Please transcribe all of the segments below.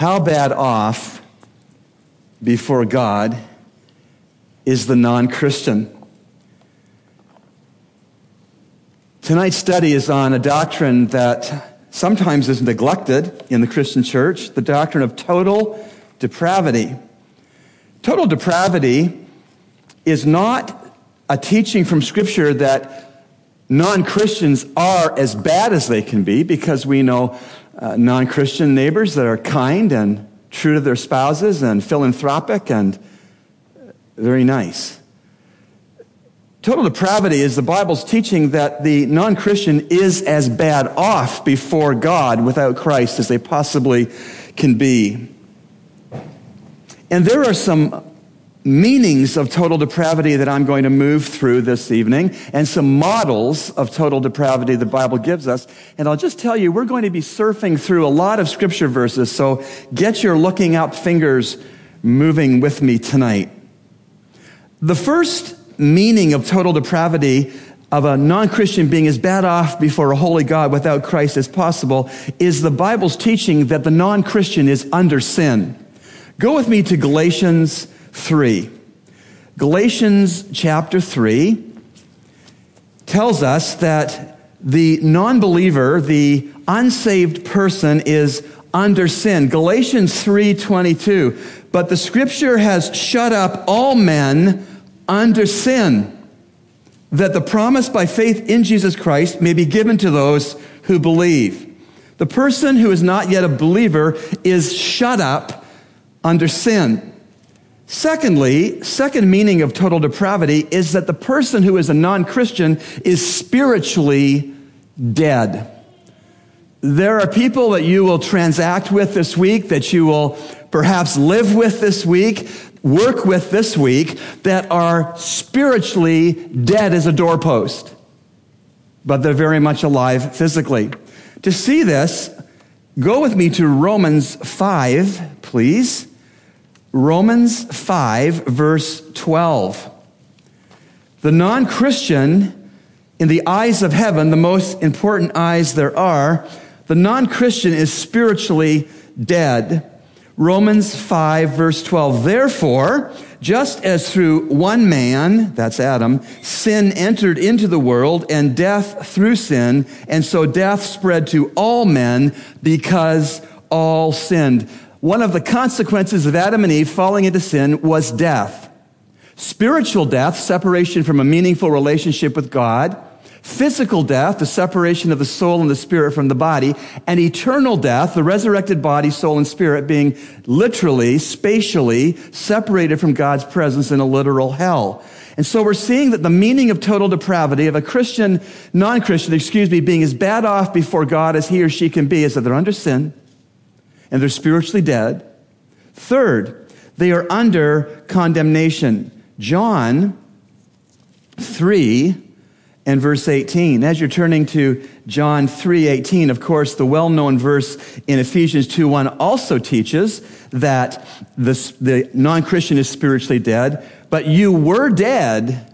How bad off before God is the non Christian? Tonight's study is on a doctrine that sometimes is neglected in the Christian church the doctrine of total depravity. Total depravity is not a teaching from Scripture that non Christians are as bad as they can be because we know uh, non Christian neighbors that are kind and true to their spouses and philanthropic and very nice. Total depravity is the Bible's teaching that the non Christian is as bad off before God without Christ as they possibly can be. And there are some meanings of total depravity that I'm going to move through this evening and some models of total depravity the Bible gives us. And I'll just tell you, we're going to be surfing through a lot of scripture verses, so get your looking up fingers moving with me tonight. The first meaning of total depravity of a non-Christian being as bad off before a holy God without Christ as possible is the Bible's teaching that the non-Christian is under sin. Go with me to Galatians 3. Galatians chapter 3 tells us that the non believer, the unsaved person, is under sin. Galatians 3:22. But the scripture has shut up all men under sin, that the promise by faith in Jesus Christ may be given to those who believe. The person who is not yet a believer is shut up under sin. Secondly, second meaning of total depravity is that the person who is a non-Christian is spiritually dead. There are people that you will transact with this week, that you will perhaps live with this week, work with this week, that are spiritually dead as a doorpost, but they're very much alive physically. To see this, go with me to Romans 5, please. Romans 5, verse 12. The non Christian, in the eyes of heaven, the most important eyes there are, the non Christian is spiritually dead. Romans 5, verse 12. Therefore, just as through one man, that's Adam, sin entered into the world and death through sin, and so death spread to all men because all sinned. One of the consequences of Adam and Eve falling into sin was death. Spiritual death, separation from a meaningful relationship with God. Physical death, the separation of the soul and the spirit from the body. And eternal death, the resurrected body, soul, and spirit being literally, spatially separated from God's presence in a literal hell. And so we're seeing that the meaning of total depravity of a Christian, non-Christian, excuse me, being as bad off before God as he or she can be is that they're under sin and they're spiritually dead. Third, they are under condemnation. John 3 and verse 18. As you're turning to John 3:18, of course, the well-known verse in Ephesians 2:1 also teaches that the, the non-Christian is spiritually dead, but you were dead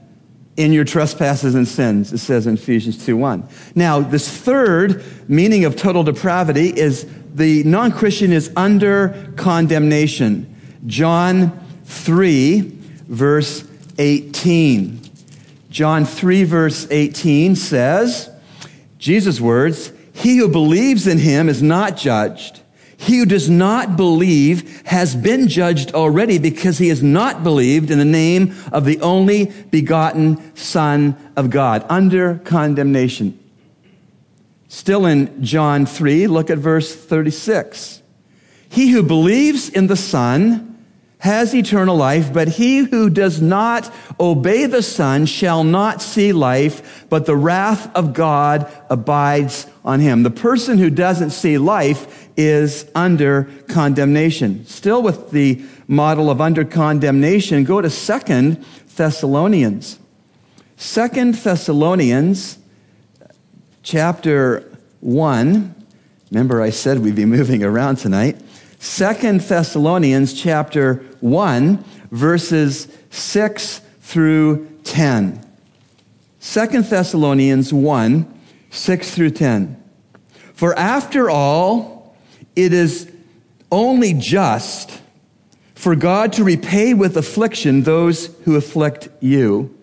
in your trespasses and sins, it says in Ephesians 2:1. Now, this third meaning of total depravity is the non Christian is under condemnation. John 3, verse 18. John 3, verse 18 says, Jesus' words, He who believes in him is not judged. He who does not believe has been judged already because he has not believed in the name of the only begotten Son of God, under condemnation. Still in John 3, look at verse 36. He who believes in the Son has eternal life, but he who does not obey the Son shall not see life, but the wrath of God abides on him. The person who doesn't see life is under condemnation. Still with the model of under condemnation, go to Second Thessalonians. Second Thessalonians chapter 1. Remember, I said we'd be moving around tonight. Second Thessalonians chapter 1, verses 6 through 10. Second Thessalonians 1, 6 through 10. For after all, it is only just for God to repay with affliction those who afflict you,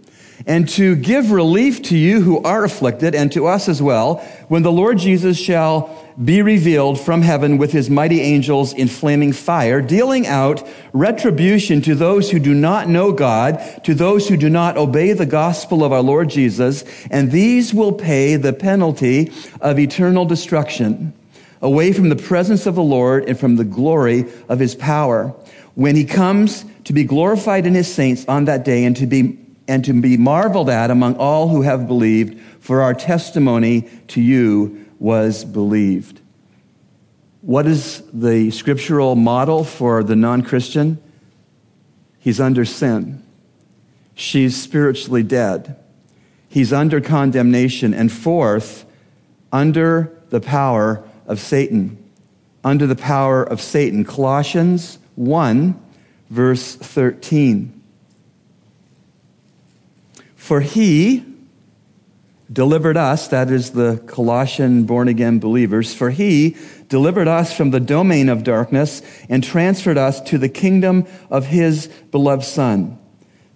and to give relief to you who are afflicted, and to us as well, when the Lord Jesus shall be revealed from heaven with his mighty angels in flaming fire, dealing out retribution to those who do not know God, to those who do not obey the gospel of our Lord Jesus, and these will pay the penalty of eternal destruction away from the presence of the Lord and from the glory of his power. When he comes to be glorified in his saints on that day and to be and to be marveled at among all who have believed for our testimony to you was believed. What is the scriptural model for the non Christian? He's under sin. She's spiritually dead. He's under condemnation. And fourth, under the power of Satan. Under the power of Satan. Colossians 1, verse 13. For he, delivered us, that is the Colossian born again believers, for he delivered us from the domain of darkness and transferred us to the kingdom of his beloved Son.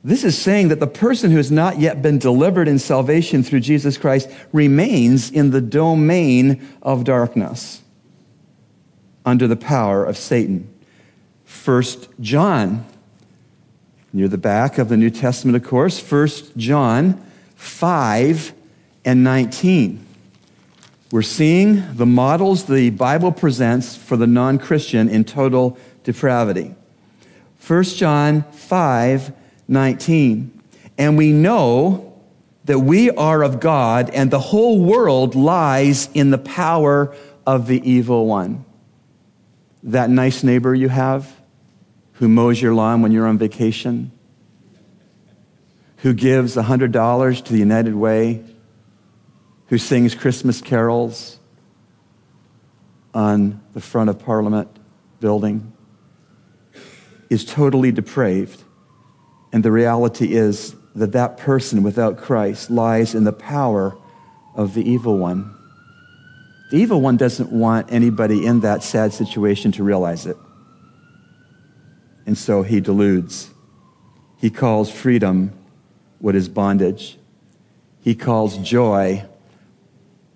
This is saying that the person who has not yet been delivered in salvation through Jesus Christ remains in the domain of darkness under the power of Satan. First John, near the back of the New Testament, of course, First John 5 and 19. We're seeing the models the Bible presents for the non Christian in total depravity. 1 John 5 19. And we know that we are of God, and the whole world lies in the power of the evil one. That nice neighbor you have who mows your lawn when you're on vacation, who gives $100 to the United Way who sings Christmas carols on the front of Parliament building is totally depraved. And the reality is that that person without Christ lies in the power of the evil one. The evil one doesn't want anybody in that sad situation to realize it. And so he deludes. He calls freedom what is bondage. He calls joy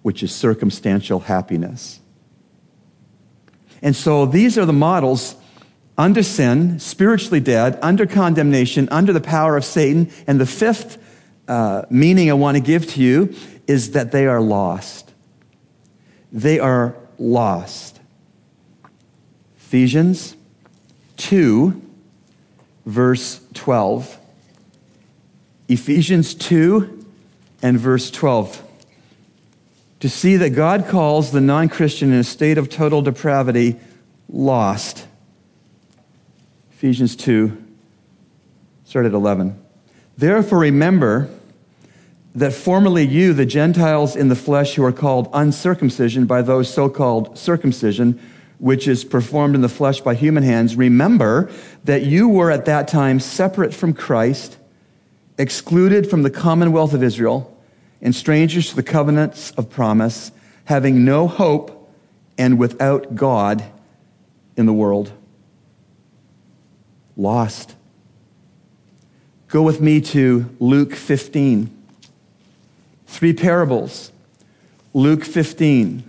which is circumstantial happiness. And so these are the models under sin, spiritually dead, under condemnation, under the power of Satan. And the fifth uh, meaning I want to give to you is that they are lost. They are lost. Ephesians 2, verse 12. Ephesians 2 and verse 12 to see that God calls the non Christian in a state of total depravity lost. Ephesians 2, start at 11. Therefore, remember that formerly you, the Gentiles in the flesh, who are called uncircumcision by those so called circumcision, which is performed in the flesh by human hands, remember that you were at that time separate from Christ, excluded from the commonwealth of Israel and strangers to the covenants of promise, having no hope and without God in the world. Lost. Go with me to Luke 15. Three parables. Luke 15.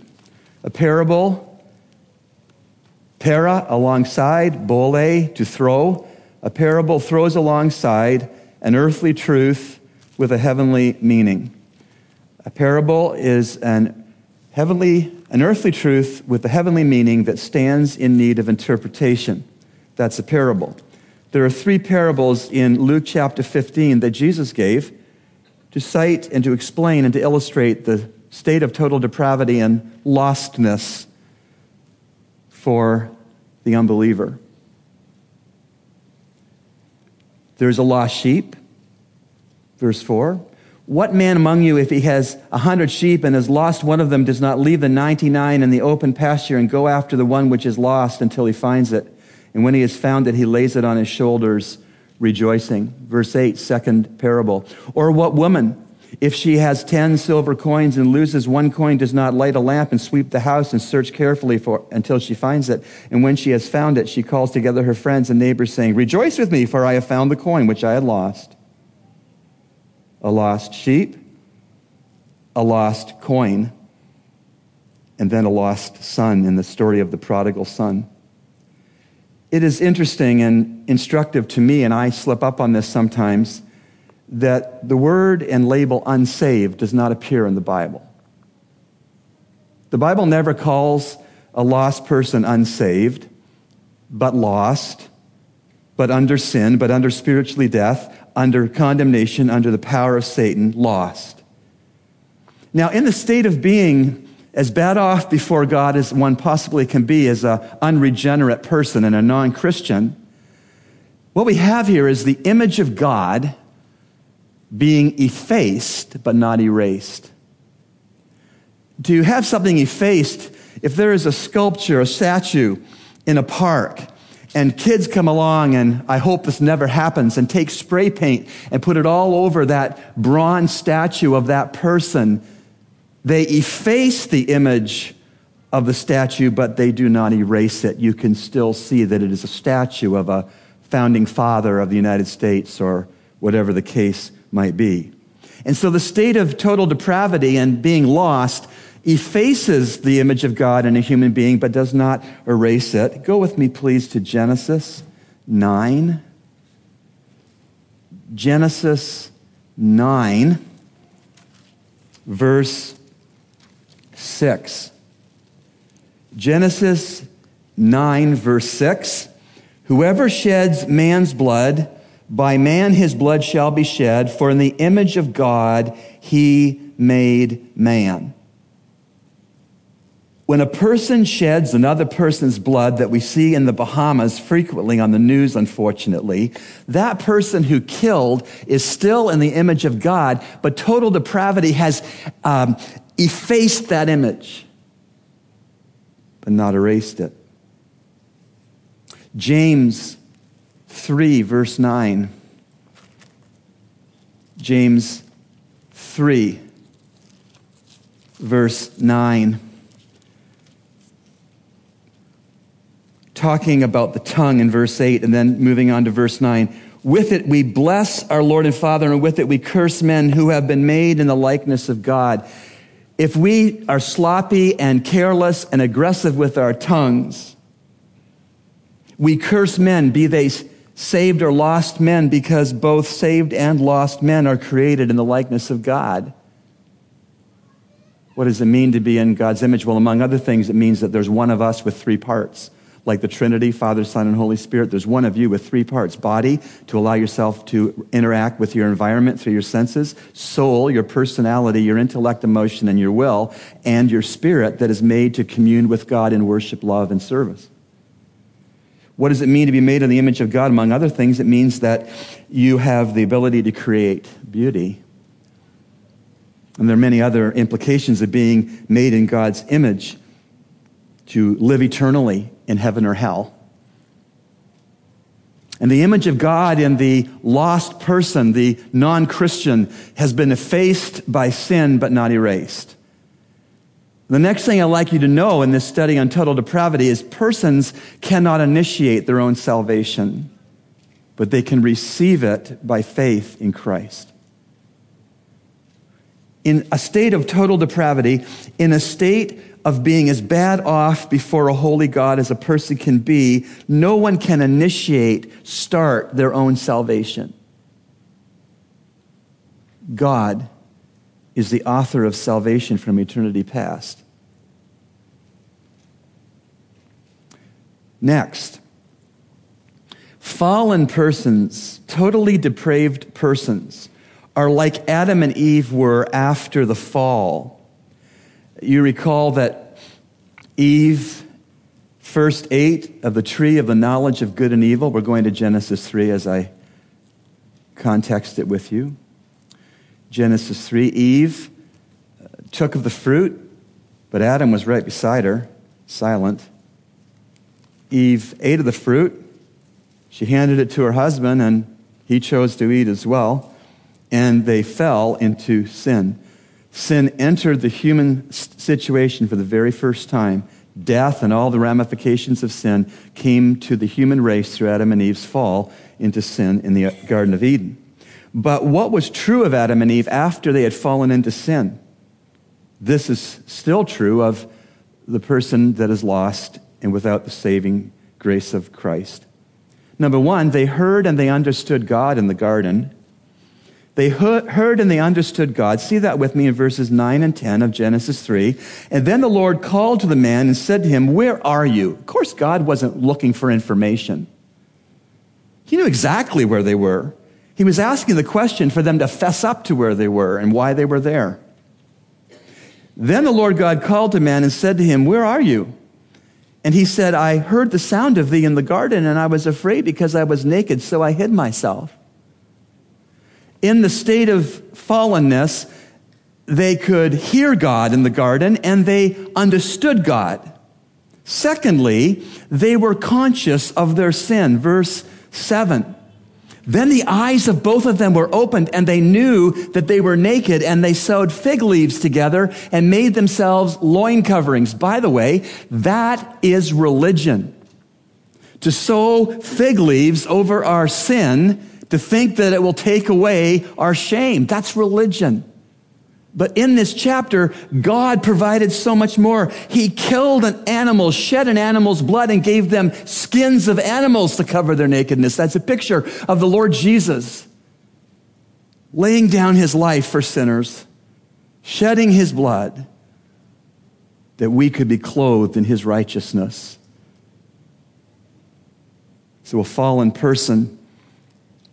A parable, para, alongside, bole, to throw. A parable throws alongside an earthly truth with a heavenly meaning. A parable is an heavenly, an earthly truth with a heavenly meaning that stands in need of interpretation. That's a parable. There are three parables in Luke chapter 15 that Jesus gave to cite and to explain and to illustrate the state of total depravity and lostness for the unbeliever. There's a lost sheep, verse 4. What man among you, if he has a hundred sheep and has lost one of them, does not leave the 99 in the open pasture and go after the one which is lost until he finds it? And when he has found it, he lays it on his shoulders, rejoicing. Verse 8, second parable. Or what woman, If she has 10 silver coins and loses one coin, does not light a lamp and sweep the house and search carefully for until she finds it. And when she has found it, she calls together her friends and neighbors saying, "Rejoice with me, for I have found the coin which I had lost." A lost sheep, a lost coin, and then a lost son in the story of the prodigal son. It is interesting and instructive to me, and I slip up on this sometimes that the word and label unsaved does not appear in the Bible. The Bible never calls a lost person unsaved, but lost, but under sin, but under spiritually death, under condemnation, under the power of Satan, lost. Now, in the state of being as bad off before God as one possibly can be as an unregenerate person and a non Christian, what we have here is the image of God being effaced but not erased. To have something effaced, if there is a sculpture, a statue in a park, and kids come along, and I hope this never happens, and take spray paint and put it all over that bronze statue of that person, they efface the image of the statue, but they do not erase it. You can still see that it is a statue of a founding father of the United States or whatever the case might be. And so the state of total depravity and being lost effaces the image of God in a human being, but does not erase it. Go with me, please, to Genesis 9. Genesis 9, verse 6. Genesis 9, verse 6. Whoever sheds man's blood, by man his blood shall be shed, for in the image of God he made man. When a person sheds another person's blood that we see in the Bahamas frequently on the news, unfortunately, that person who killed is still in the image of God, but total depravity has um, effaced that image, but not erased it. James 3, verse 9. James 3, verse 9. Talking about the tongue in verse 8, and then moving on to verse 9. With it we bless our Lord and Father, and with it we curse men who have been made in the likeness of God. If we are sloppy and careless and aggressive with our tongues, we curse men, be they saved or lost men because both saved and lost men are created in the likeness of God. What does it mean to be in God's image? Well, among other things, it means that there's one of us with three parts. Like the Trinity, Father, Son, and Holy Spirit, there's one of you with three parts body, to allow yourself to interact with your environment through your senses, soul, your personality, your intellect, emotion, and your will, and your spirit that is made to commune with God in worship, love, and service. What does it mean to be made in the image of God? Among other things, it means that you have the ability to create beauty. And there are many other implications of being made in God's image to live eternally in heaven or hell. And the image of God in the lost person, the non Christian, has been effaced by sin but not erased. The next thing I'd like you to know in this study on total depravity is persons cannot initiate their own salvation, but they can receive it by faith in Christ. In a state of total depravity, in a state of being as bad off before a holy God as a person can be, no one can initiate, start their own salvation. God is the author of salvation from eternity past. Next, fallen persons, totally depraved persons, are like Adam and Eve were after the fall. You recall that Eve first ate of the tree of the knowledge of good and evil. We're going to Genesis 3 as I context it with you. Genesis 3 Eve uh, took of the fruit, but Adam was right beside her, silent. Eve ate of the fruit. She handed it to her husband, and he chose to eat as well. and they fell into sin. Sin entered the human situation for the very first time. Death and all the ramifications of sin came to the human race through Adam and Eve's fall into sin in the uh, Garden of Eden. But what was true of Adam and Eve after they had fallen into sin? This is still true of the person that is lost and without the saving grace of Christ. Number one, they heard and they understood God in the garden. They heard and they understood God. See that with me in verses 9 and 10 of Genesis 3. And then the Lord called to the man and said to him, Where are you? Of course, God wasn't looking for information. He knew exactly where they were. He was asking the question for them to fess up to where they were and why they were there. Then the Lord God called to man and said to him, Where are you? And he said, I heard the sound of thee in the garden, and I was afraid because I was naked, so I hid myself in the state of fallenness, they could hear God in the garden and they understood God. Secondly, they were conscious of their sin. Verse 7. Then the eyes of both of them were opened, and they knew that they were naked, and they sewed fig leaves together and made themselves loin coverings. By the way, that is religion. To sew fig leaves over our sin to think that it will take away our shame. That's religion. But in this chapter, God provided so much more. He killed an animal, shed an animal's blood, and gave them skins of animals to cover their nakedness. That's a picture of the Lord Jesus laying down his life for sinners, shedding his blood, that we could be clothed in his righteousness. So a fallen person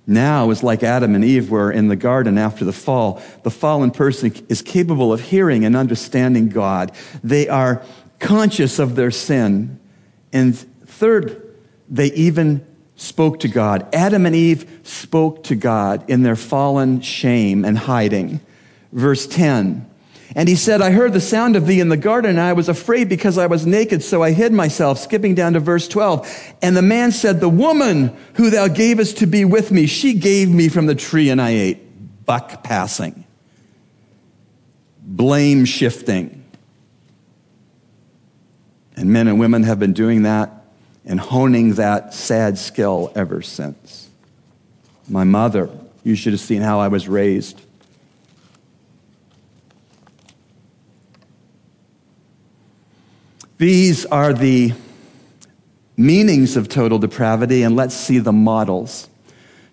now is like Adam and Eve were in the garden after the fall. The fallen person is capable of hearing and understanding God. They are conscious of their sin. And third, they even spoke to God. Adam and Eve spoke to God in their fallen shame and hiding. Verse 10 and he said, I heard the sound of thee in the garden, and I was afraid because I was naked, so I hid myself. Skipping down to verse 12. And the man said, The woman who thou gavest to be with me, she gave me from the tree, and I ate. Buck passing. Blame shifting. And men and women have been doing that and honing that sad skill ever since. My mother, you should have seen how I was raised. These are the meanings of total depravity, and let's see the models.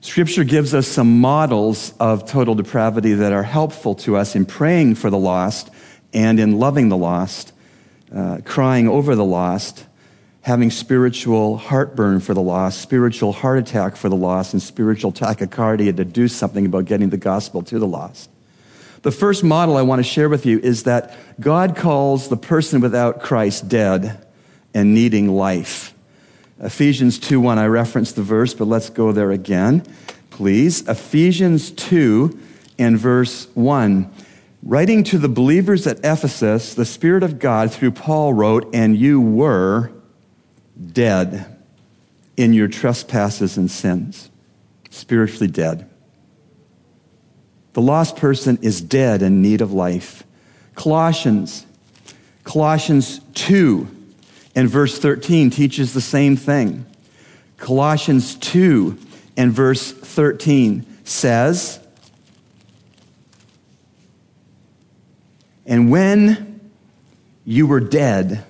Scripture gives us some models of total depravity that are helpful to us in praying for the lost and in loving the lost, uh, crying over the lost, having spiritual heartburn for the lost, spiritual heart attack for the lost, and spiritual tachycardia to do something about getting the gospel to the lost. The first model I want to share with you is that God calls the person without Christ dead and needing life. Ephesians 2 1, I referenced the verse, but let's go there again, please. Ephesians 2 and verse 1. Writing to the believers at Ephesus, the Spirit of God through Paul wrote, And you were dead in your trespasses and sins, spiritually dead. The lost person is dead in need of life. Colossians, Colossians 2 and verse 13 teaches the same thing. Colossians 2 and verse 13 says, And when you were dead,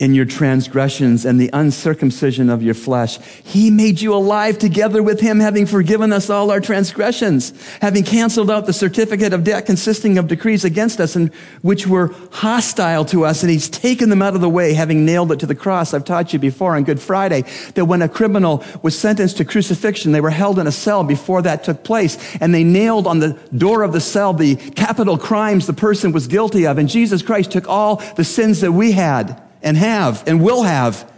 in your transgressions and the uncircumcision of your flesh. He made you alive together with him, having forgiven us all our transgressions, having canceled out the certificate of debt consisting of decrees against us and which were hostile to us. And he's taken them out of the way, having nailed it to the cross. I've taught you before on Good Friday that when a criminal was sentenced to crucifixion, they were held in a cell before that took place. And they nailed on the door of the cell the capital crimes the person was guilty of. And Jesus Christ took all the sins that we had and have and will have.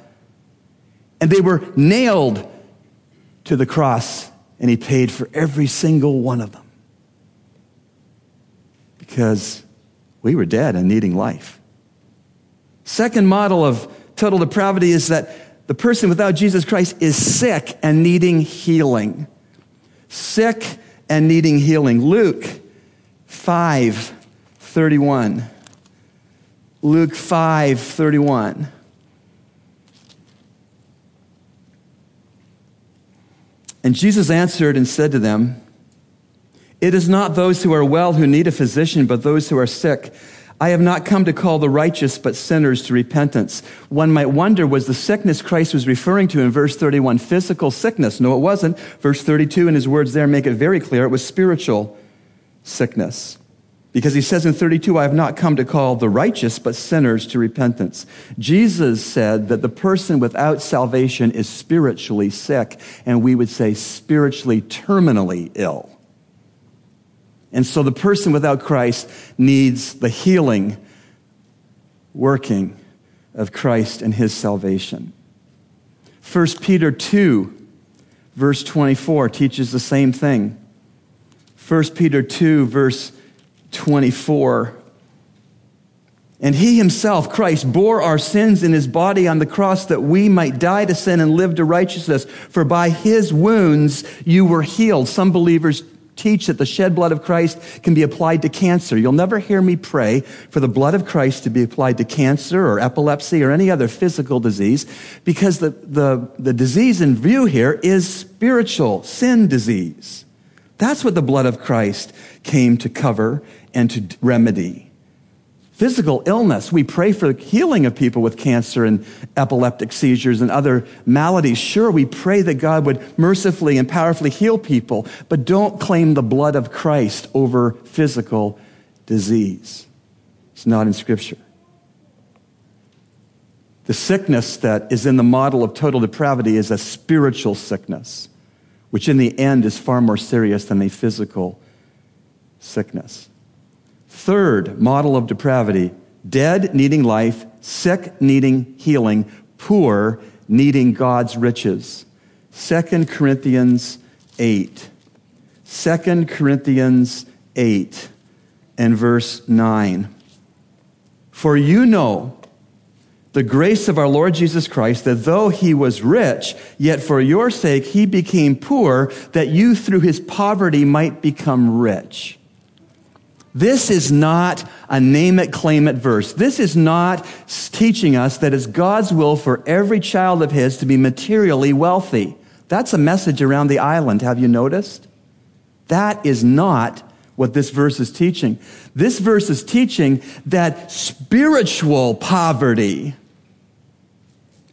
And they were nailed to the cross, and he paid for every single one of them. Because we were dead and needing life. Second model of total depravity is that the person without Jesus Christ is sick and needing healing. Sick and needing healing. Luke 5 31. Luke 5 31. And Jesus answered and said to them, It is not those who are well who need a physician, but those who are sick. I have not come to call the righteous, but sinners to repentance. One might wonder, was the sickness Christ was referring to in verse 31 physical sickness? No, it wasn't. Verse 32 and his words there make it very clear it was spiritual sickness. Because he says in 32, I have not come to call the righteous, but sinners to repentance. Jesus said that the person without salvation is spiritually sick, and we would say spiritually terminally ill. And so the person without Christ needs the healing working of Christ and his salvation. 1 Peter 2, verse 24, teaches the same thing. 1 Peter 2, verse 24. And he himself, Christ, bore our sins in his body on the cross that we might die to sin and live to righteousness. For by his wounds you were healed. Some believers teach that the shed blood of Christ can be applied to cancer. You'll never hear me pray for the blood of Christ to be applied to cancer or epilepsy or any other physical disease because the, the, the disease in view here is spiritual sin disease. That's what the blood of Christ came to cover and to remedy physical illness. We pray for the healing of people with cancer and epileptic seizures and other maladies. Sure, we pray that God would mercifully and powerfully heal people, but don't claim the blood of Christ over physical disease. It's not in Scripture. The sickness that is in the model of total depravity is a spiritual sickness, which in the end is far more serious than a physical sickness. Third model of depravity dead needing life, sick needing healing, poor needing God's riches. 2 Corinthians 8. 2 Corinthians 8 and verse 9. For you know the grace of our Lord Jesus Christ, that though he was rich, yet for your sake he became poor, that you through his poverty might become rich. This is not a name it, claim it verse. This is not teaching us that it's God's will for every child of His to be materially wealthy. That's a message around the island. Have you noticed? That is not what this verse is teaching. This verse is teaching that spiritual poverty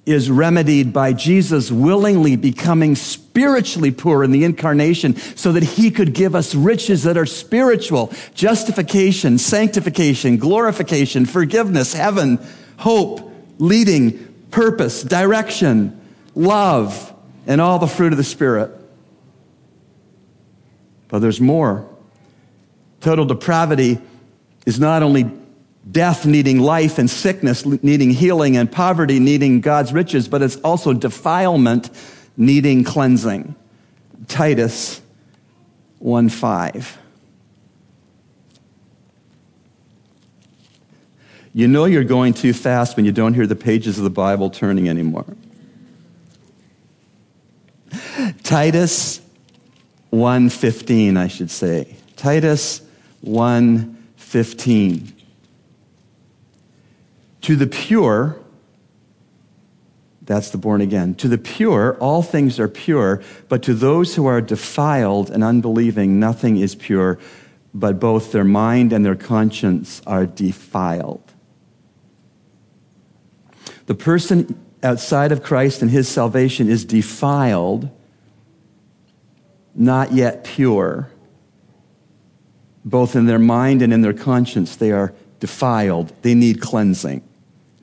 is remedied by Jesus willingly becoming spiritually poor in the incarnation so that he could give us riches that are spiritual justification, sanctification, glorification, forgiveness, heaven, hope, leading, purpose, direction, love, and all the fruit of the Spirit. But there's more. Total depravity is not only death needing life and sickness needing healing and poverty needing God's riches, but it's also defilement needing cleansing. Titus 1 5. You know you're going too fast when you don't hear the pages of the Bible turning anymore. Titus 1:15 I should say. Titus 1:15 to the pure, that's the born again. To the pure, all things are pure, but to those who are defiled and unbelieving, nothing is pure, but both their mind and their conscience are defiled. The person outside of Christ and his salvation is defiled, not yet pure. Both in their mind and in their conscience, they are defiled. They need cleansing.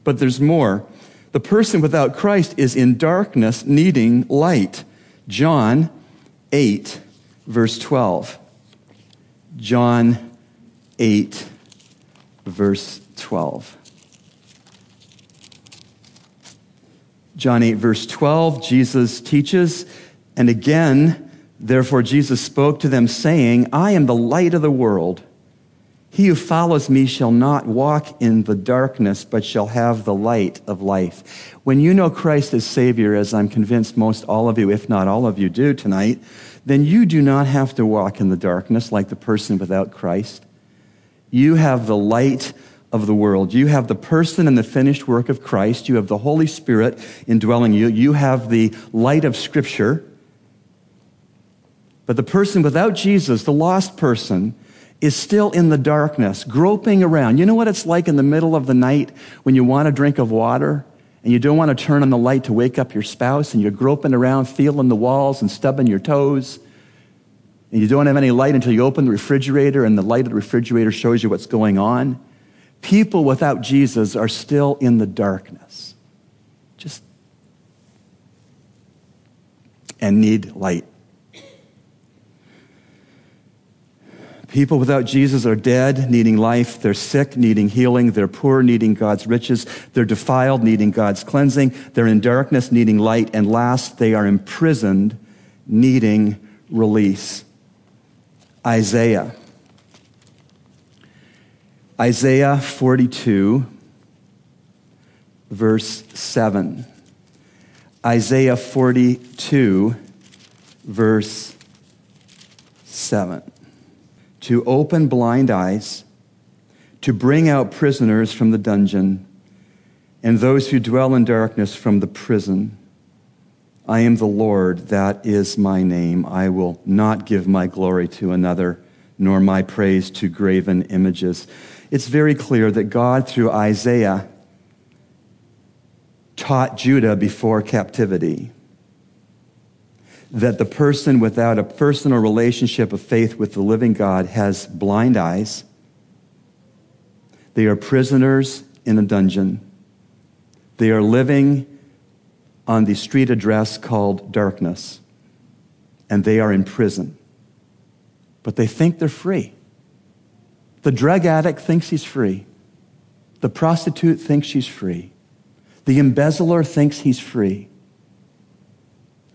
But there's more. The person without Christ is in darkness, needing light. John 8, verse 12. John 8, verse 12. John 8, verse 12, Jesus teaches, and again, therefore, Jesus spoke to them, saying, I am the light of the world. He who follows me shall not walk in the darkness, but shall have the light of life. When you know Christ as Savior, as I'm convinced most all of you, if not all of you, do tonight, then you do not have to walk in the darkness like the person without Christ. You have the light of the world. You have the person and the finished work of Christ. You have the Holy Spirit indwelling you. You have the light of Scripture. But the person without Jesus, the lost person, is still in the darkness, groping around. You know what it's like in the middle of the night when you want a drink of water and you don't want to turn on the light to wake up your spouse and you're groping around, feeling the walls and stubbing your toes. And you don't have any light until you open the refrigerator and the light of the refrigerator shows you what's going on. People without Jesus are still in the darkness. Just and need light. People without Jesus are dead, needing life. They're sick, needing healing. They're poor, needing God's riches. They're defiled, needing God's cleansing. They're in darkness, needing light. And last, they are imprisoned, needing release. Isaiah. Isaiah 42, verse 7. Isaiah 42, verse 7 to open blind eyes, to bring out prisoners from the dungeon, and those who dwell in darkness from the prison. I am the Lord, that is my name. I will not give my glory to another, nor my praise to graven images. It's very clear that God, through Isaiah, taught Judah before captivity that the person without a personal relationship of faith with the living God has blind eyes. They are prisoners in a dungeon. They are living on the street address called darkness, and they are in prison. But they think they're free. The drug addict thinks he's free. The prostitute thinks she's free. The embezzler thinks he's free.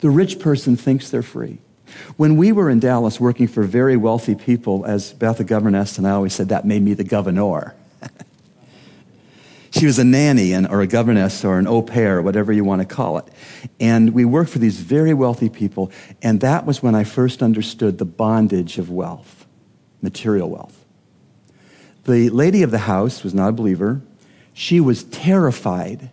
The rich person thinks they're free. When we were in Dallas working for very wealthy people, as Beth, the governess, and I always said, that made me the governor. she was a nanny and, or a governess or an au pair, whatever you want to call it. And we worked for these very wealthy people, and that was when I first understood the bondage of wealth, material wealth. The lady of the house was not a believer. She was terrified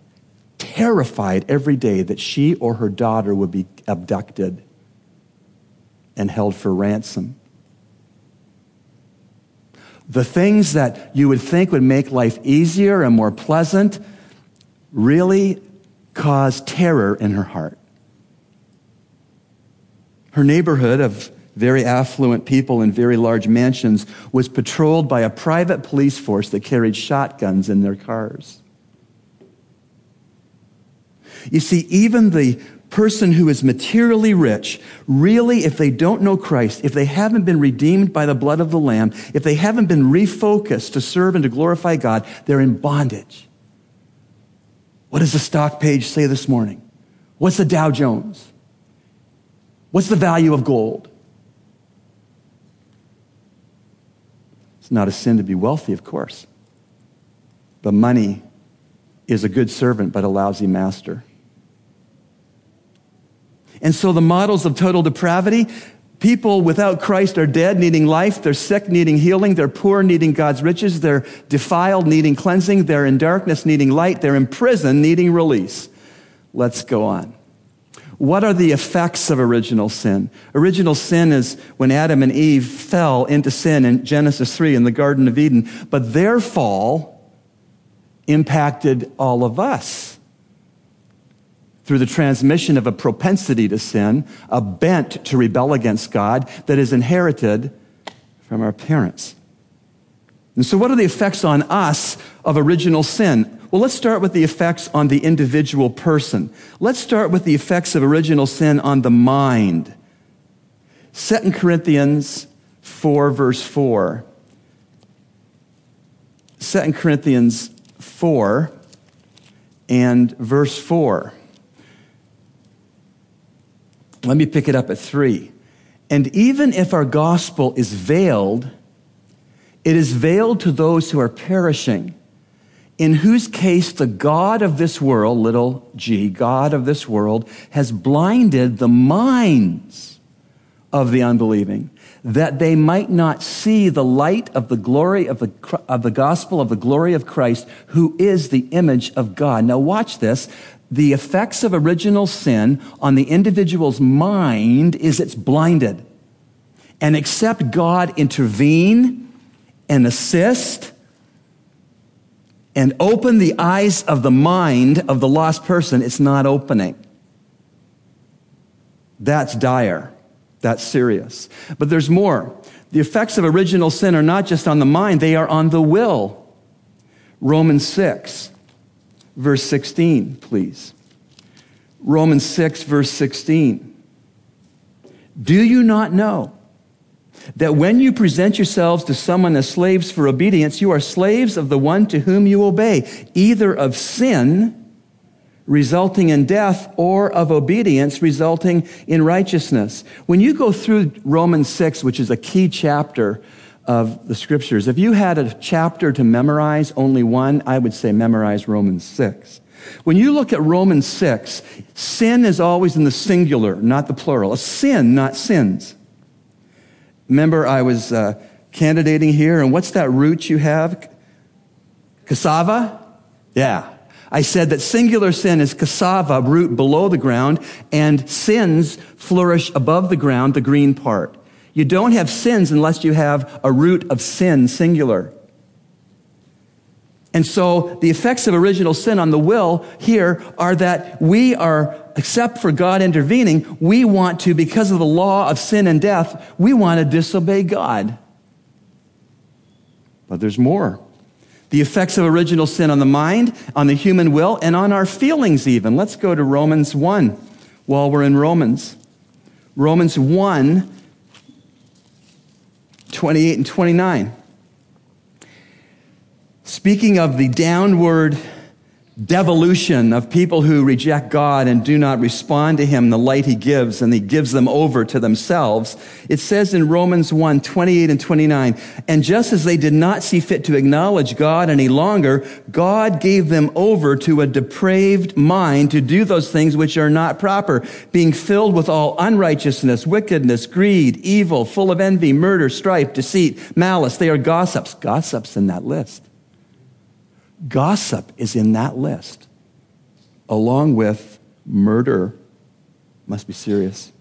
terrified every day that she or her daughter would be abducted and held for ransom. The things that you would think would make life easier and more pleasant really caused terror in her heart. Her neighborhood of very affluent people in very large mansions was patrolled by a private police force that carried shotguns in their cars. You see, even the person who is materially rich, really, if they don't know Christ, if they haven't been redeemed by the blood of the Lamb, if they haven't been refocused to serve and to glorify God, they're in bondage. What does the stock page say this morning? What's the Dow Jones? What's the value of gold? It's not a sin to be wealthy, of course. But money is a good servant, but a lousy master. And so the models of total depravity, people without Christ are dead, needing life. They're sick, needing healing. They're poor, needing God's riches. They're defiled, needing cleansing. They're in darkness, needing light. They're in prison, needing release. Let's go on. What are the effects of original sin? Original sin is when Adam and Eve fell into sin in Genesis 3 in the Garden of Eden, but their fall impacted all of us through the transmission of a propensity to sin, a bent to rebel against God that is inherited from our parents. And so, what are the effects on us of original sin? Well, let's start with the effects on the individual person. Let's start with the effects of original sin on the mind. 2 Corinthians 4, verse 4. 2 Corinthians 4 and verse 4. Let me pick it up at three. And even if our gospel is veiled, It is veiled to those who are perishing, in whose case the God of this world, little g, God of this world, has blinded the minds of the unbelieving, that they might not see the light of the glory of the, of the gospel of the glory of Christ, who is the image of God. Now, watch this. The effects of original sin on the individual's mind is it's blinded. And except God intervene and assist and open the eyes of the mind of the lost person, it's not opening. That's dire. That's serious. But there's more. The effects of original sin are not just on the mind, they are on the will. Romans 6, verse 16, please. Romans 6, verse 16. Do you not know that when you present yourselves to someone as slaves for obedience, you are slaves of the one to whom you obey, either of sin, resulting in death, or of obedience, resulting in righteousness. When you go through Romans 6, which is a key chapter of the scriptures, if you had a chapter to memorize, only one, I would say memorize Romans 6. When you look at Romans 6, sin is always in the singular, not the plural. A sin, not sins. Remember, I was uh, candidating here, and what's that root you have? Cassava? Yeah. I said that singular sin is cassava, root below the ground, and sins flourish above the ground, the green part. You don't have sins unless you have a root of sin, singular. And so the effects of original sin on the will here are that we are, except for God intervening, we want to, because of the law of sin and death, we want to disobey God. But there's more. The effects of original sin on the mind, on the human will, and on our feelings, even. Let's go to Romans 1 while we're in Romans. Romans 1 28 and 29. Speaking of the downward devolution of people who reject God and do not respond to Him, the light He gives, and He gives them over to themselves. It says in Romans 1, 28 and 29, and just as they did not see fit to acknowledge God any longer, God gave them over to a depraved mind to do those things which are not proper, being filled with all unrighteousness, wickedness, greed, evil, full of envy, murder, strife, deceit, malice. They are gossips. Gossips in that list. Gossip is in that list, along with murder. Must be serious.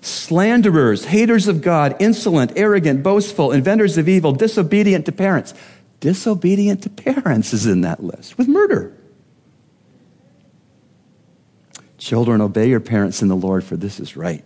Slanderers, haters of God, insolent, arrogant, boastful, inventors of evil, disobedient to parents. Disobedient to parents is in that list with murder. Children, obey your parents in the Lord, for this is right.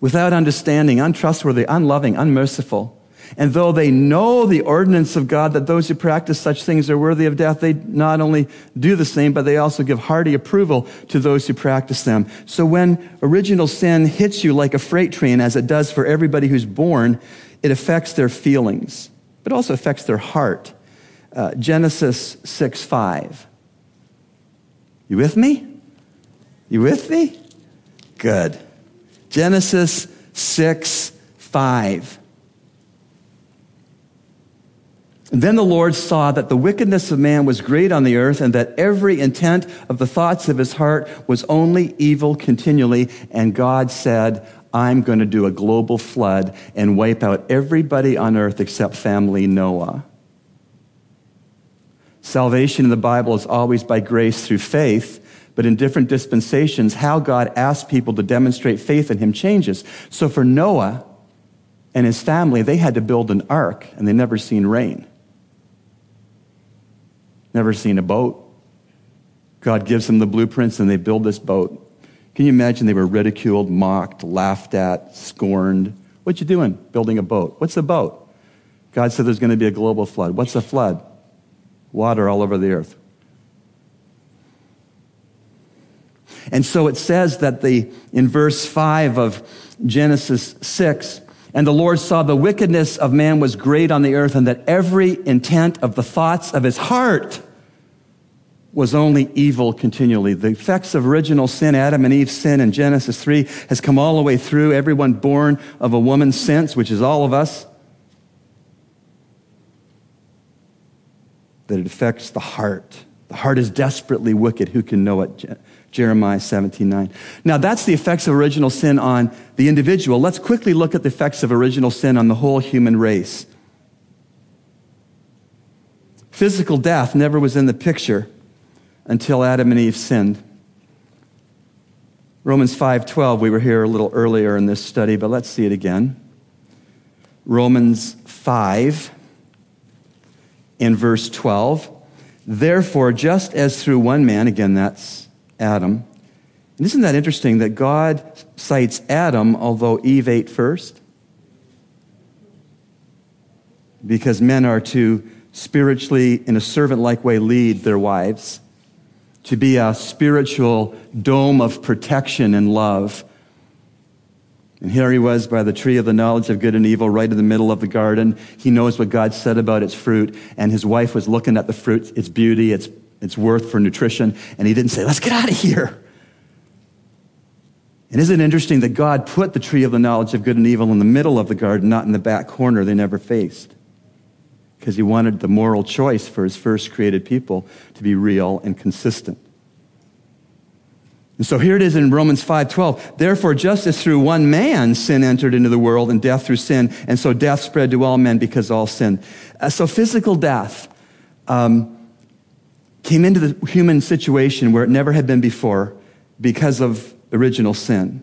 Without understanding, untrustworthy, unloving, unmerciful and though they know the ordinance of God that those who practice such things are worthy of death, they not only do the same, but they also give hearty approval to those who practice them. So when original sin hits you like a freight train, as it does for everybody who's born, it affects their feelings, but also affects their heart. Uh, Genesis 6 5. You with me? You with me? Good. Genesis 6 5. Then the Lord saw that the wickedness of man was great on the earth, and that every intent of the thoughts of his heart was only evil continually. And God said, I'm going to do a global flood and wipe out everybody on earth except family Noah. Salvation in the Bible is always by grace through faith, but in different dispensations, how God asks people to demonstrate faith in Him changes. So for Noah and his family, they had to build an ark, and they never seen rain never seen a boat. God gives them the blueprints and they build this boat. Can you imagine they were ridiculed, mocked, laughed at, scorned? What you doing? Building a boat. What's a boat? God said there's going to be a global flood. What's a flood? Water all over the earth. And so it says that the in verse 5 of Genesis 6 and the Lord saw the wickedness of man was great on the earth, and that every intent of the thoughts of his heart was only evil continually. The effects of original sin, Adam and Eve's sin in Genesis 3, has come all the way through. Everyone born of a woman since, which is all of us. That it affects the heart. The heart is desperately wicked. Who can know it? Jeremiah 17 9. Now, that's the effects of original sin on the individual. Let's quickly look at the effects of original sin on the whole human race. Physical death never was in the picture until Adam and Eve sinned. Romans 5:12 we were here a little earlier in this study but let's see it again. Romans 5 in verse 12 Therefore just as through one man again that's Adam. And isn't that interesting that God cites Adam although Eve ate first? Because men are to spiritually, in a servant like way, lead their wives, to be a spiritual dome of protection and love. And here he was by the tree of the knowledge of good and evil, right in the middle of the garden. He knows what God said about its fruit. And his wife was looking at the fruit, its beauty, its, its worth for nutrition. And he didn't say, Let's get out of here. And isn't it interesting that God put the tree of the knowledge of good and evil in the middle of the garden, not in the back corner they never faced? because he wanted the moral choice for his first created people to be real and consistent. And so here it is in Romans 5:12. Therefore, just as through one man sin entered into the world, and death through sin, and so death spread to all men because all sinned. Uh, so physical death um, came into the human situation where it never had been before because of original sin.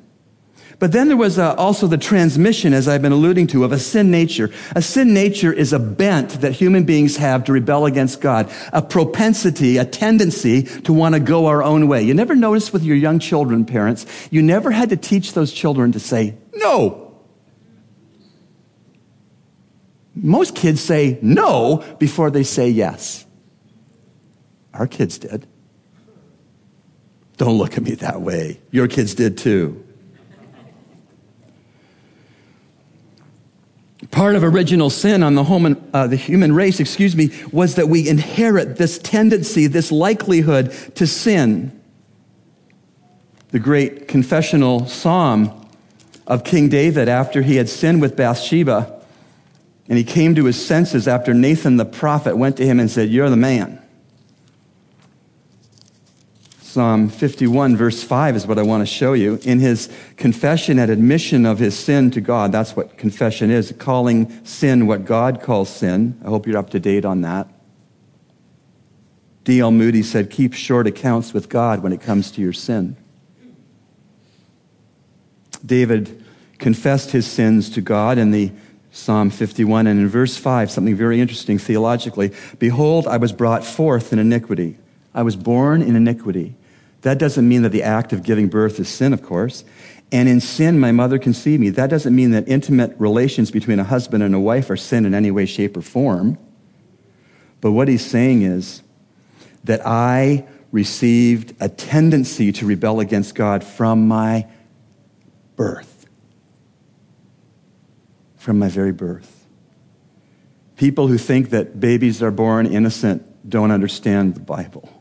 But then there was uh, also the transmission, as I've been alluding to, of a sin nature. A sin nature is a bent that human beings have to rebel against God, a propensity, a tendency to want to go our own way. You never noticed with your young children, parents, you never had to teach those children to say no. Most kids say no before they say yes. Our kids did. Don't look at me that way. Your kids did too. Part of original sin on the, human, uh, the human race, excuse me, was that we inherit this tendency, this likelihood to sin. The great confessional psalm of King David after he had sinned with Bathsheba, and he came to his senses after Nathan the prophet went to him and said, You're the man. Psalm 51, verse 5 is what I want to show you. In his confession and admission of his sin to God, that's what confession is, calling sin what God calls sin. I hope you're up to date on that. D.L. Moody said, Keep short accounts with God when it comes to your sin. David confessed his sins to God in the Psalm 51, and in verse 5, something very interesting theologically Behold, I was brought forth in iniquity. I was born in iniquity. That doesn't mean that the act of giving birth is sin, of course. And in sin, my mother conceived me. That doesn't mean that intimate relations between a husband and a wife are sin in any way, shape, or form. But what he's saying is that I received a tendency to rebel against God from my birth. From my very birth. People who think that babies are born innocent don't understand the Bible.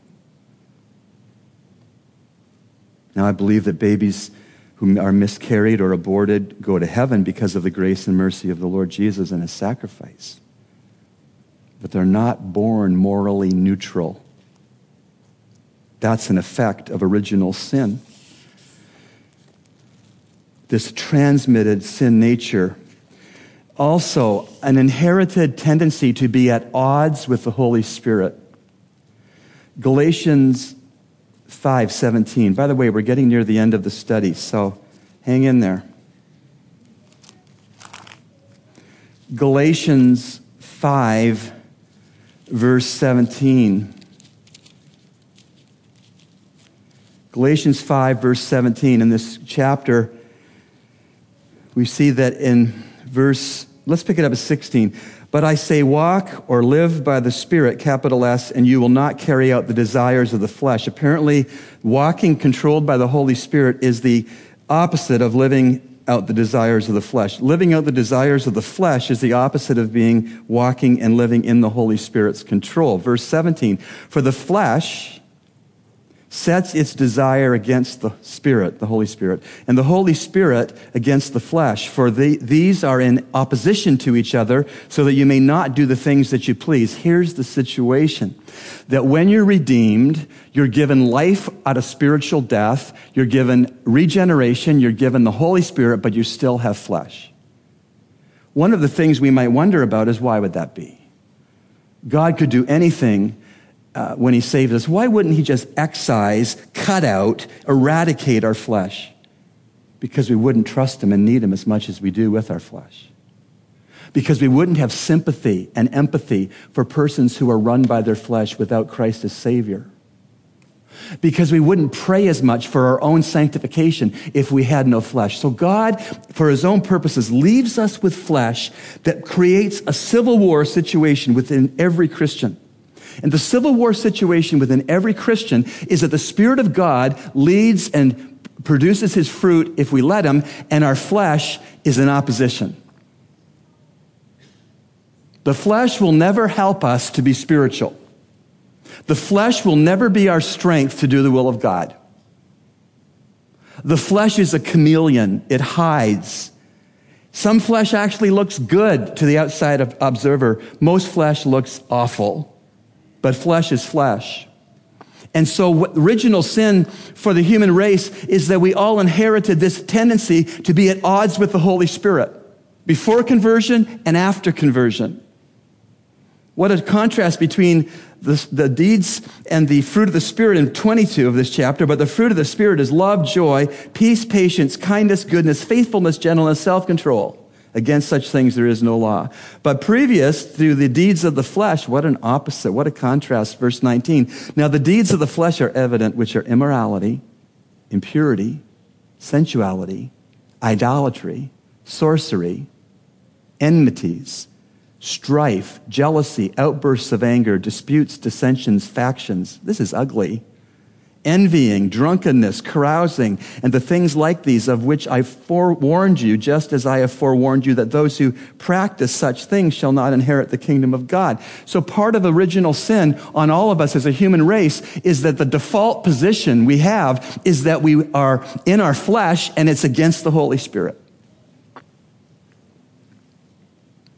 Now, I believe that babies who are miscarried or aborted go to heaven because of the grace and mercy of the Lord Jesus and his sacrifice. But they're not born morally neutral. That's an effect of original sin. This transmitted sin nature. Also, an inherited tendency to be at odds with the Holy Spirit. Galatians 5:17. By the way, we're getting near the end of the study, so hang in there. Galatians 5 verse 17. Galatians 5 verse 17 in this chapter we see that in verse let's pick it up at 16 but I say, walk or live by the Spirit, capital S, and you will not carry out the desires of the flesh. Apparently, walking controlled by the Holy Spirit is the opposite of living out the desires of the flesh. Living out the desires of the flesh is the opposite of being walking and living in the Holy Spirit's control. Verse 17, for the flesh, sets its desire against the Spirit, the Holy Spirit, and the Holy Spirit against the flesh. For the, these are in opposition to each other, so that you may not do the things that you please. Here's the situation that when you're redeemed, you're given life out of spiritual death, you're given regeneration, you're given the Holy Spirit, but you still have flesh. One of the things we might wonder about is why would that be? God could do anything uh, when he saved us, why wouldn't he just excise, cut out, eradicate our flesh? Because we wouldn't trust him and need him as much as we do with our flesh. Because we wouldn't have sympathy and empathy for persons who are run by their flesh without Christ as Savior. Because we wouldn't pray as much for our own sanctification if we had no flesh. So God, for his own purposes, leaves us with flesh that creates a civil war situation within every Christian. And the civil war situation within every Christian is that the Spirit of God leads and produces his fruit if we let him, and our flesh is in opposition. The flesh will never help us to be spiritual. The flesh will never be our strength to do the will of God. The flesh is a chameleon, it hides. Some flesh actually looks good to the outside observer. Most flesh looks awful but flesh is flesh. And so, original sin for the human race is that we all inherited this tendency to be at odds with the Holy Spirit before conversion and after conversion. What a contrast between the, the, deeds and the fruit of the Spirit in 22 of this chapter. But the fruit of the Spirit is love, joy, peace, patience, kindness, goodness, faithfulness, gentleness, self control. Against such things there is no law. But previous to the deeds of the flesh, what an opposite, what a contrast. Verse 19. Now the deeds of the flesh are evident, which are immorality, impurity, sensuality, idolatry, sorcery, enmities, strife, jealousy, outbursts of anger, disputes, dissensions, factions. This is ugly envying, drunkenness, carousing, and the things like these of which I forewarned you, just as I have forewarned you that those who practice such things shall not inherit the kingdom of God. So part of original sin on all of us as a human race is that the default position we have is that we are in our flesh and it's against the Holy Spirit.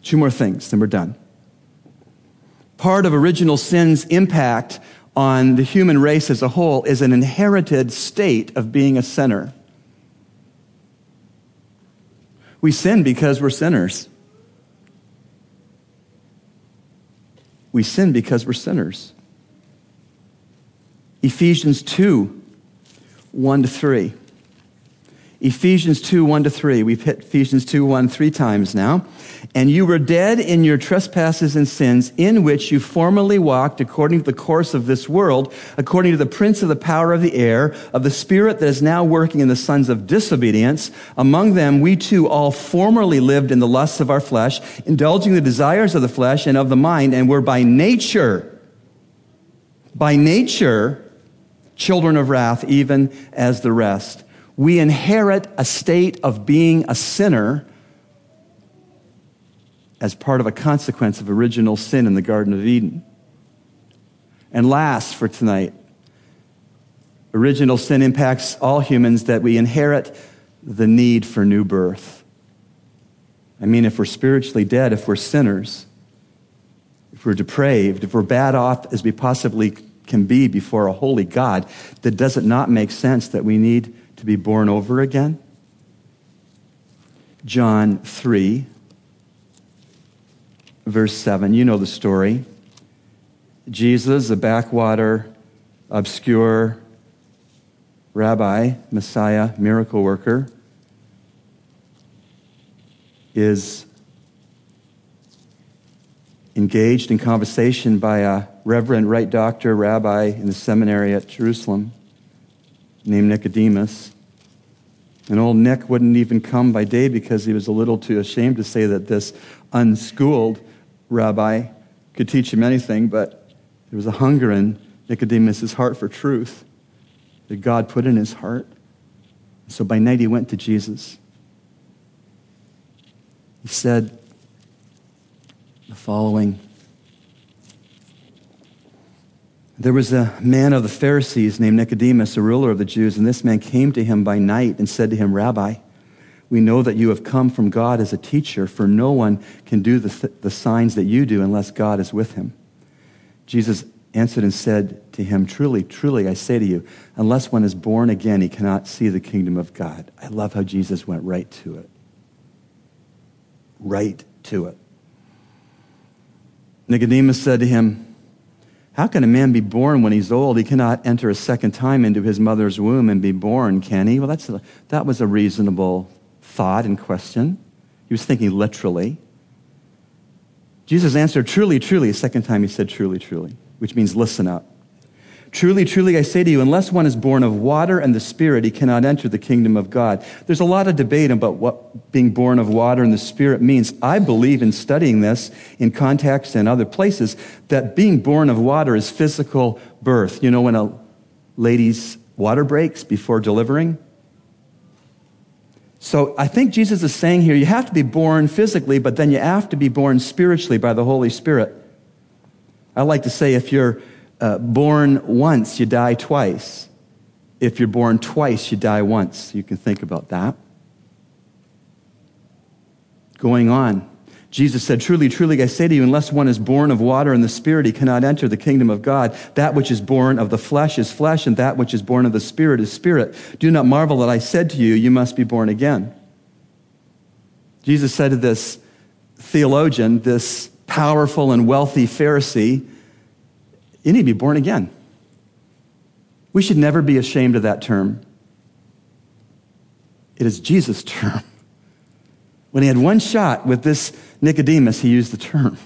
Two more things, then we're done. Part of original sin's impact on the human race as a whole is an inherited state of being a sinner. We sin because we're sinners. We sin because we're sinners. Ephesians 2 1 to 3. Ephesians 2 1 to 3. We've hit Ephesians 2 1 three times now. And you were dead in your trespasses and sins, in which you formerly walked according to the course of this world, according to the prince of the power of the air, of the spirit that is now working in the sons of disobedience. Among them, we too all formerly lived in the lusts of our flesh, indulging the desires of the flesh and of the mind, and were by nature, by nature, children of wrath, even as the rest. We inherit a state of being a sinner as part of a consequence of original sin in the Garden of Eden. And last for tonight, original sin impacts all humans that we inherit the need for new birth. I mean, if we're spiritually dead, if we're sinners, if we're depraved, if we're bad off as we possibly can be before a holy God, that does it not make sense that we need to be born over again? John 3, verse 7. You know the story. Jesus, the backwater, obscure rabbi, Messiah, miracle worker, is engaged in conversation by a reverend right doctor rabbi in the seminary at Jerusalem named Nicodemus. And old Nick wouldn't even come by day because he was a little too ashamed to say that this unschooled rabbi could teach him anything, but there was a hunger in Nicodemus' heart for truth that God put in his heart. So by night he went to Jesus. He said the following There was a man of the Pharisees named Nicodemus, a ruler of the Jews, and this man came to him by night and said to him, Rabbi, we know that you have come from God as a teacher, for no one can do the, th- the signs that you do unless God is with him. Jesus answered and said to him, Truly, truly, I say to you, unless one is born again, he cannot see the kingdom of God. I love how Jesus went right to it. Right to it. Nicodemus said to him, how can a man be born when he's old? He cannot enter a second time into his mother's womb and be born, can he? Well, that's a, that was a reasonable thought and question. He was thinking literally. Jesus answered, Truly, truly. A second time he said, Truly, truly, which means listen up. Truly, truly, I say to you, unless one is born of water and the Spirit, he cannot enter the kingdom of God. There's a lot of debate about what being born of water and the Spirit means. I believe in studying this in context and other places that being born of water is physical birth. You know, when a lady's water breaks before delivering? So I think Jesus is saying here you have to be born physically, but then you have to be born spiritually by the Holy Spirit. I like to say if you're uh, born once, you die twice. If you're born twice, you die once. You can think about that. Going on, Jesus said, Truly, truly, I say to you, unless one is born of water and the Spirit, he cannot enter the kingdom of God. That which is born of the flesh is flesh, and that which is born of the Spirit is spirit. Do not marvel that I said to you, You must be born again. Jesus said to this theologian, this powerful and wealthy Pharisee, you need to be born again. We should never be ashamed of that term. It is Jesus' term. When he had one shot with this Nicodemus, he used the term.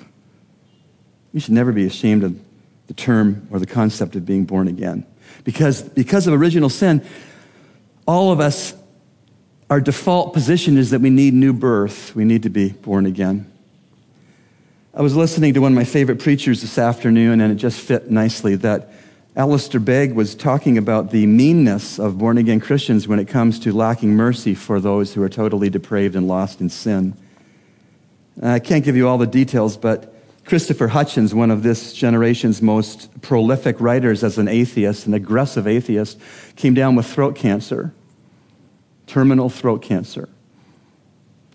We should never be ashamed of the term or the concept of being born again. Because, because of original sin, all of us, our default position is that we need new birth. We need to be born again. I was listening to one of my favorite preachers this afternoon, and it just fit nicely that Alistair Begg was talking about the meanness of born again Christians when it comes to lacking mercy for those who are totally depraved and lost in sin. I can't give you all the details, but Christopher Hitchens, one of this generation's most prolific writers as an atheist, an aggressive atheist, came down with throat cancer, terminal throat cancer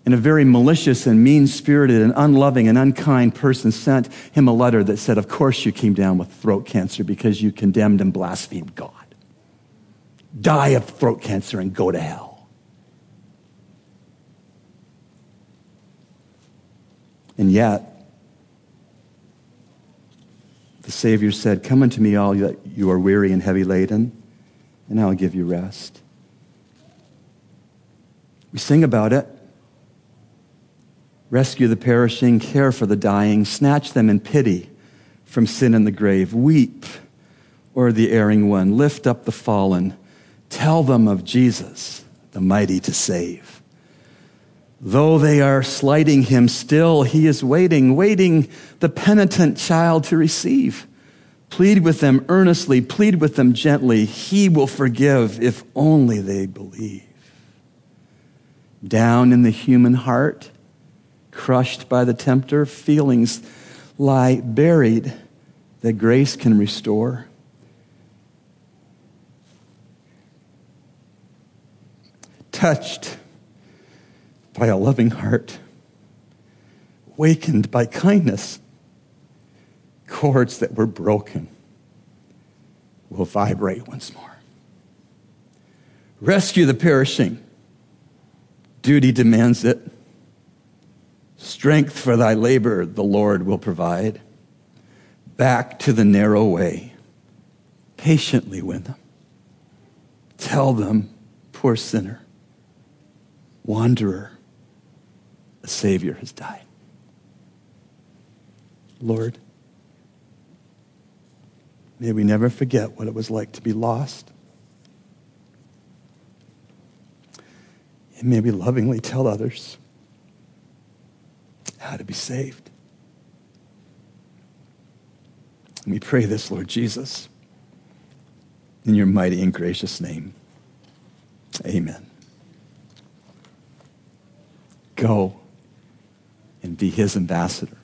and a very malicious and mean spirited and unloving and unkind person sent him a letter that said, Of course, you came down with throat cancer because you condemned and blasphemed God. Die of throat cancer and go to hell. And yet, the Savior said, Come unto me, all that you are weary and heavy laden, and I'll give you rest. We sing about it. Rescue the perishing, care for the dying, snatch them in pity from sin and the grave. Weep o'er the erring one, lift up the fallen, tell them of Jesus, the mighty to save. Though they are slighting him, still he is waiting, waiting the penitent child to receive. Plead with them earnestly, plead with them gently. He will forgive if only they believe. Down in the human heart, crushed by the tempter, feelings lie buried that grace can restore. Touched by a loving heart, wakened by kindness, chords that were broken will vibrate once more. Rescue the perishing. Duty demands it. Strength for thy labor the Lord will provide. Back to the narrow way. Patiently win them. Tell them, poor sinner, wanderer, a Savior has died. Lord, may we never forget what it was like to be lost. And may we lovingly tell others how to be saved. And we pray this, Lord Jesus, in your mighty and gracious name. Amen. Go and be his ambassador.